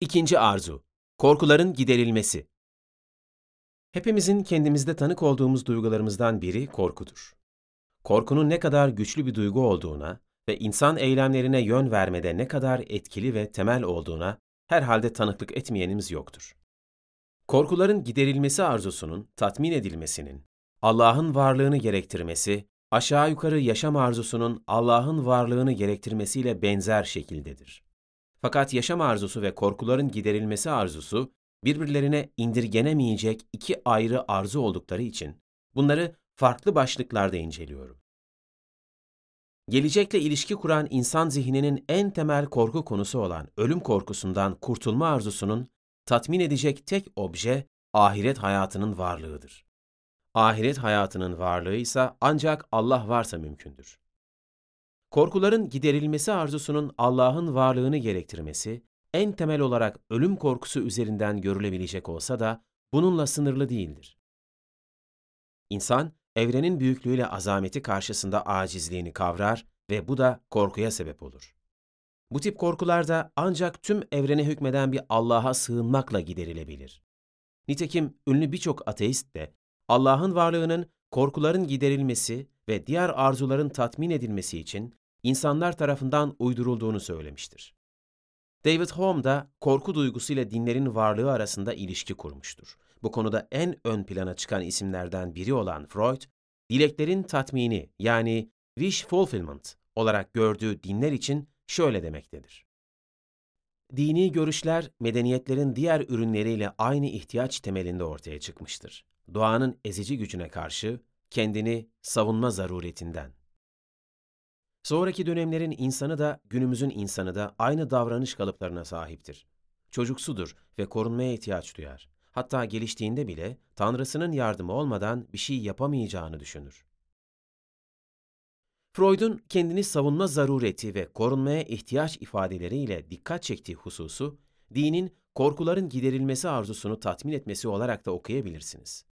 İkinci arzu, korkuların giderilmesi. Hepimizin kendimizde tanık olduğumuz duygularımızdan biri korkudur. Korkunun ne kadar güçlü bir duygu olduğuna ve insan eylemlerine yön vermede ne kadar etkili ve temel olduğuna herhalde tanıklık etmeyenimiz yoktur. Korkuların giderilmesi arzusunun tatmin edilmesinin, Allah'ın varlığını gerektirmesi, aşağı yukarı yaşam arzusunun Allah'ın varlığını gerektirmesiyle benzer şekildedir. Fakat yaşam arzusu ve korkuların giderilmesi arzusu birbirlerine indirgenemeyecek iki ayrı arzu oldukları için bunları farklı başlıklarda inceliyorum. Gelecekle ilişki kuran insan zihninin en temel korku konusu olan ölüm korkusundan kurtulma arzusunun tatmin edecek tek obje ahiret hayatının varlığıdır. Ahiret hayatının varlığı ise ancak Allah varsa mümkündür. Korkuların giderilmesi arzusunun Allah'ın varlığını gerektirmesi, en temel olarak ölüm korkusu üzerinden görülebilecek olsa da bununla sınırlı değildir. İnsan, evrenin büyüklüğüyle azameti karşısında acizliğini kavrar ve bu da korkuya sebep olur. Bu tip korkular da ancak tüm evrene hükmeden bir Allah'a sığınmakla giderilebilir. Nitekim ünlü birçok ateist de Allah'ın varlığının korkuların giderilmesi ve diğer arzuların tatmin edilmesi için insanlar tarafından uydurulduğunu söylemiştir. David Hume da korku duygusuyla dinlerin varlığı arasında ilişki kurmuştur. Bu konuda en ön plana çıkan isimlerden biri olan Freud, dileklerin tatmini yani wish fulfillment olarak gördüğü dinler için şöyle demektedir. Dini görüşler medeniyetlerin diğer ürünleriyle aynı ihtiyaç temelinde ortaya çıkmıştır. Doğanın ezici gücüne karşı kendini savunma zaruretinden. Sonraki dönemlerin insanı da günümüzün insanı da aynı davranış kalıplarına sahiptir. Çocuksudur ve korunmaya ihtiyaç duyar. Hatta geliştiğinde bile Tanrısının yardımı olmadan bir şey yapamayacağını düşünür. Freud'un kendini savunma zarureti ve korunmaya ihtiyaç ifadeleriyle dikkat çektiği hususu, dinin korkuların giderilmesi arzusunu tatmin etmesi olarak da okuyabilirsiniz.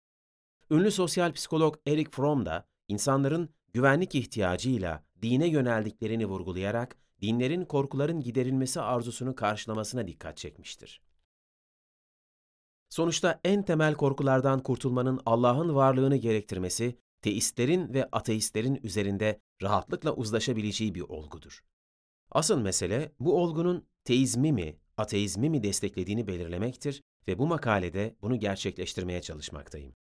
Ünlü sosyal psikolog Eric Fromm da insanların güvenlik ihtiyacıyla dine yöneldiklerini vurgulayarak dinlerin korkuların giderilmesi arzusunu karşılamasına dikkat çekmiştir. Sonuçta en temel korkulardan kurtulmanın Allah'ın varlığını gerektirmesi, teistlerin ve ateistlerin üzerinde rahatlıkla uzlaşabileceği bir olgudur. Asıl mesele bu olgunun teizmi mi, ateizmi mi desteklediğini belirlemektir ve bu makalede bunu gerçekleştirmeye çalışmaktayım.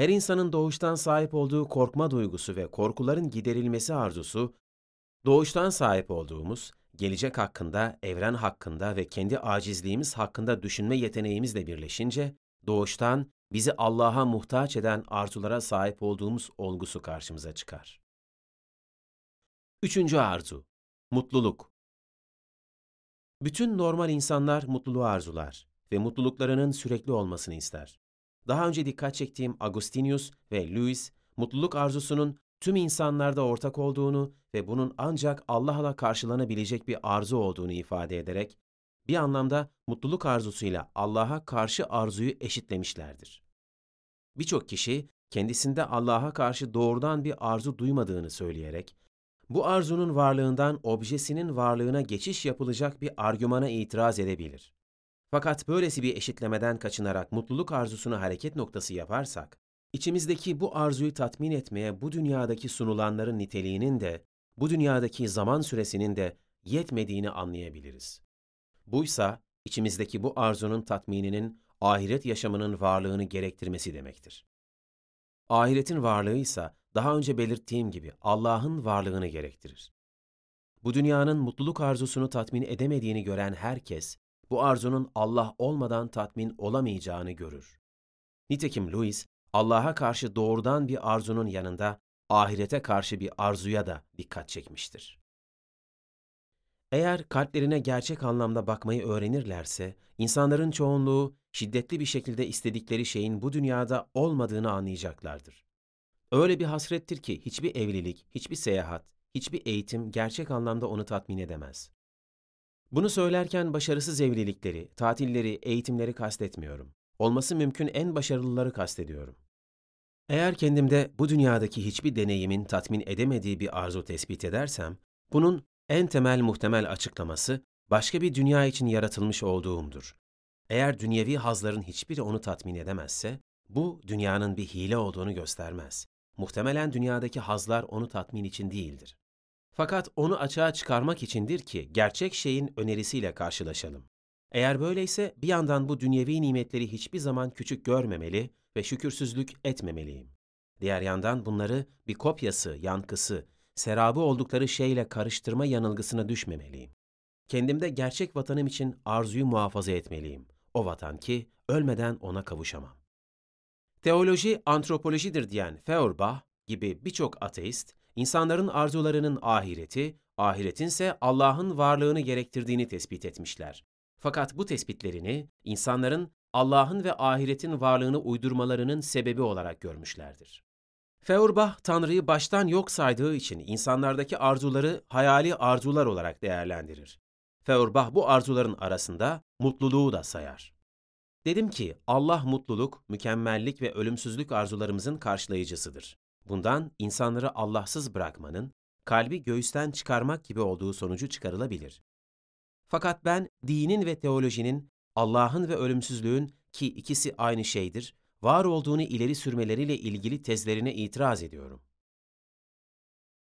Her insanın doğuştan sahip olduğu korkma duygusu ve korkuların giderilmesi arzusu, doğuştan sahip olduğumuz, gelecek hakkında, evren hakkında ve kendi acizliğimiz hakkında düşünme yeteneğimizle birleşince, doğuştan bizi Allah'a muhtaç eden arzulara sahip olduğumuz olgusu karşımıza çıkar. Üçüncü arzu, mutluluk. Bütün normal insanlar mutluluğu arzular ve mutluluklarının sürekli olmasını ister. Daha önce dikkat çektiğim Agustinius ve Louis, mutluluk arzusunun tüm insanlarda ortak olduğunu ve bunun ancak Allah'la karşılanabilecek bir arzu olduğunu ifade ederek, bir anlamda mutluluk arzusuyla Allah'a karşı arzuyu eşitlemişlerdir. Birçok kişi kendisinde Allah'a karşı doğrudan bir arzu duymadığını söyleyerek, bu arzunun varlığından objesinin varlığına geçiş yapılacak bir argümana itiraz edebilir. Fakat böylesi bir eşitlemeden kaçınarak mutluluk arzusunu hareket noktası yaparsak, içimizdeki bu arzuyu tatmin etmeye bu dünyadaki sunulanların niteliğinin de, bu dünyadaki zaman süresinin de yetmediğini anlayabiliriz. Buysa, içimizdeki bu arzunun tatmininin ahiret yaşamının varlığını gerektirmesi demektir. Ahiretin varlığı ise daha önce belirttiğim gibi Allah'ın varlığını gerektirir. Bu dünyanın mutluluk arzusunu tatmin edemediğini gören herkes, bu arzunun Allah olmadan tatmin olamayacağını görür. Nitekim Louis, Allah'a karşı doğrudan bir arzunun yanında ahirete karşı bir arzuya da dikkat çekmiştir. Eğer kalplerine gerçek anlamda bakmayı öğrenirlerse, insanların çoğunluğu şiddetli bir şekilde istedikleri şeyin bu dünyada olmadığını anlayacaklardır. Öyle bir hasrettir ki hiçbir evlilik, hiçbir seyahat, hiçbir eğitim gerçek anlamda onu tatmin edemez. Bunu söylerken başarısız evlilikleri, tatilleri, eğitimleri kastetmiyorum. Olması mümkün en başarılıları kastediyorum. Eğer kendimde bu dünyadaki hiçbir deneyimin tatmin edemediği bir arzu tespit edersem, bunun en temel muhtemel açıklaması başka bir dünya için yaratılmış olduğumdur. Eğer dünyevi hazların hiçbiri onu tatmin edemezse, bu dünyanın bir hile olduğunu göstermez. Muhtemelen dünyadaki hazlar onu tatmin için değildir. Fakat onu açığa çıkarmak içindir ki gerçek şeyin önerisiyle karşılaşalım. Eğer böyleyse bir yandan bu dünyevi nimetleri hiçbir zaman küçük görmemeli ve şükürsüzlük etmemeliyim. Diğer yandan bunları bir kopyası, yankısı, serabı oldukları şeyle karıştırma yanılgısına düşmemeliyim. Kendimde gerçek vatanım için arzuyu muhafaza etmeliyim. O vatan ki ölmeden ona kavuşamam. Teoloji antropolojidir diyen Feuerbach gibi birçok ateist, insanların arzularının ahireti, ahiretinse Allah'ın varlığını gerektirdiğini tespit etmişler. Fakat bu tespitlerini insanların Allah'ın ve ahiretin varlığını uydurmalarının sebebi olarak görmüşlerdir. Feuerbach, Tanrı'yı baştan yok saydığı için insanlardaki arzuları hayali arzular olarak değerlendirir. Feuerbach bu arzuların arasında mutluluğu da sayar. Dedim ki Allah mutluluk, mükemmellik ve ölümsüzlük arzularımızın karşılayıcısıdır. Bundan insanları Allahsız bırakmanın, kalbi göğüsten çıkarmak gibi olduğu sonucu çıkarılabilir. Fakat ben dinin ve teolojinin, Allah'ın ve ölümsüzlüğün ki ikisi aynı şeydir, var olduğunu ileri sürmeleriyle ilgili tezlerine itiraz ediyorum.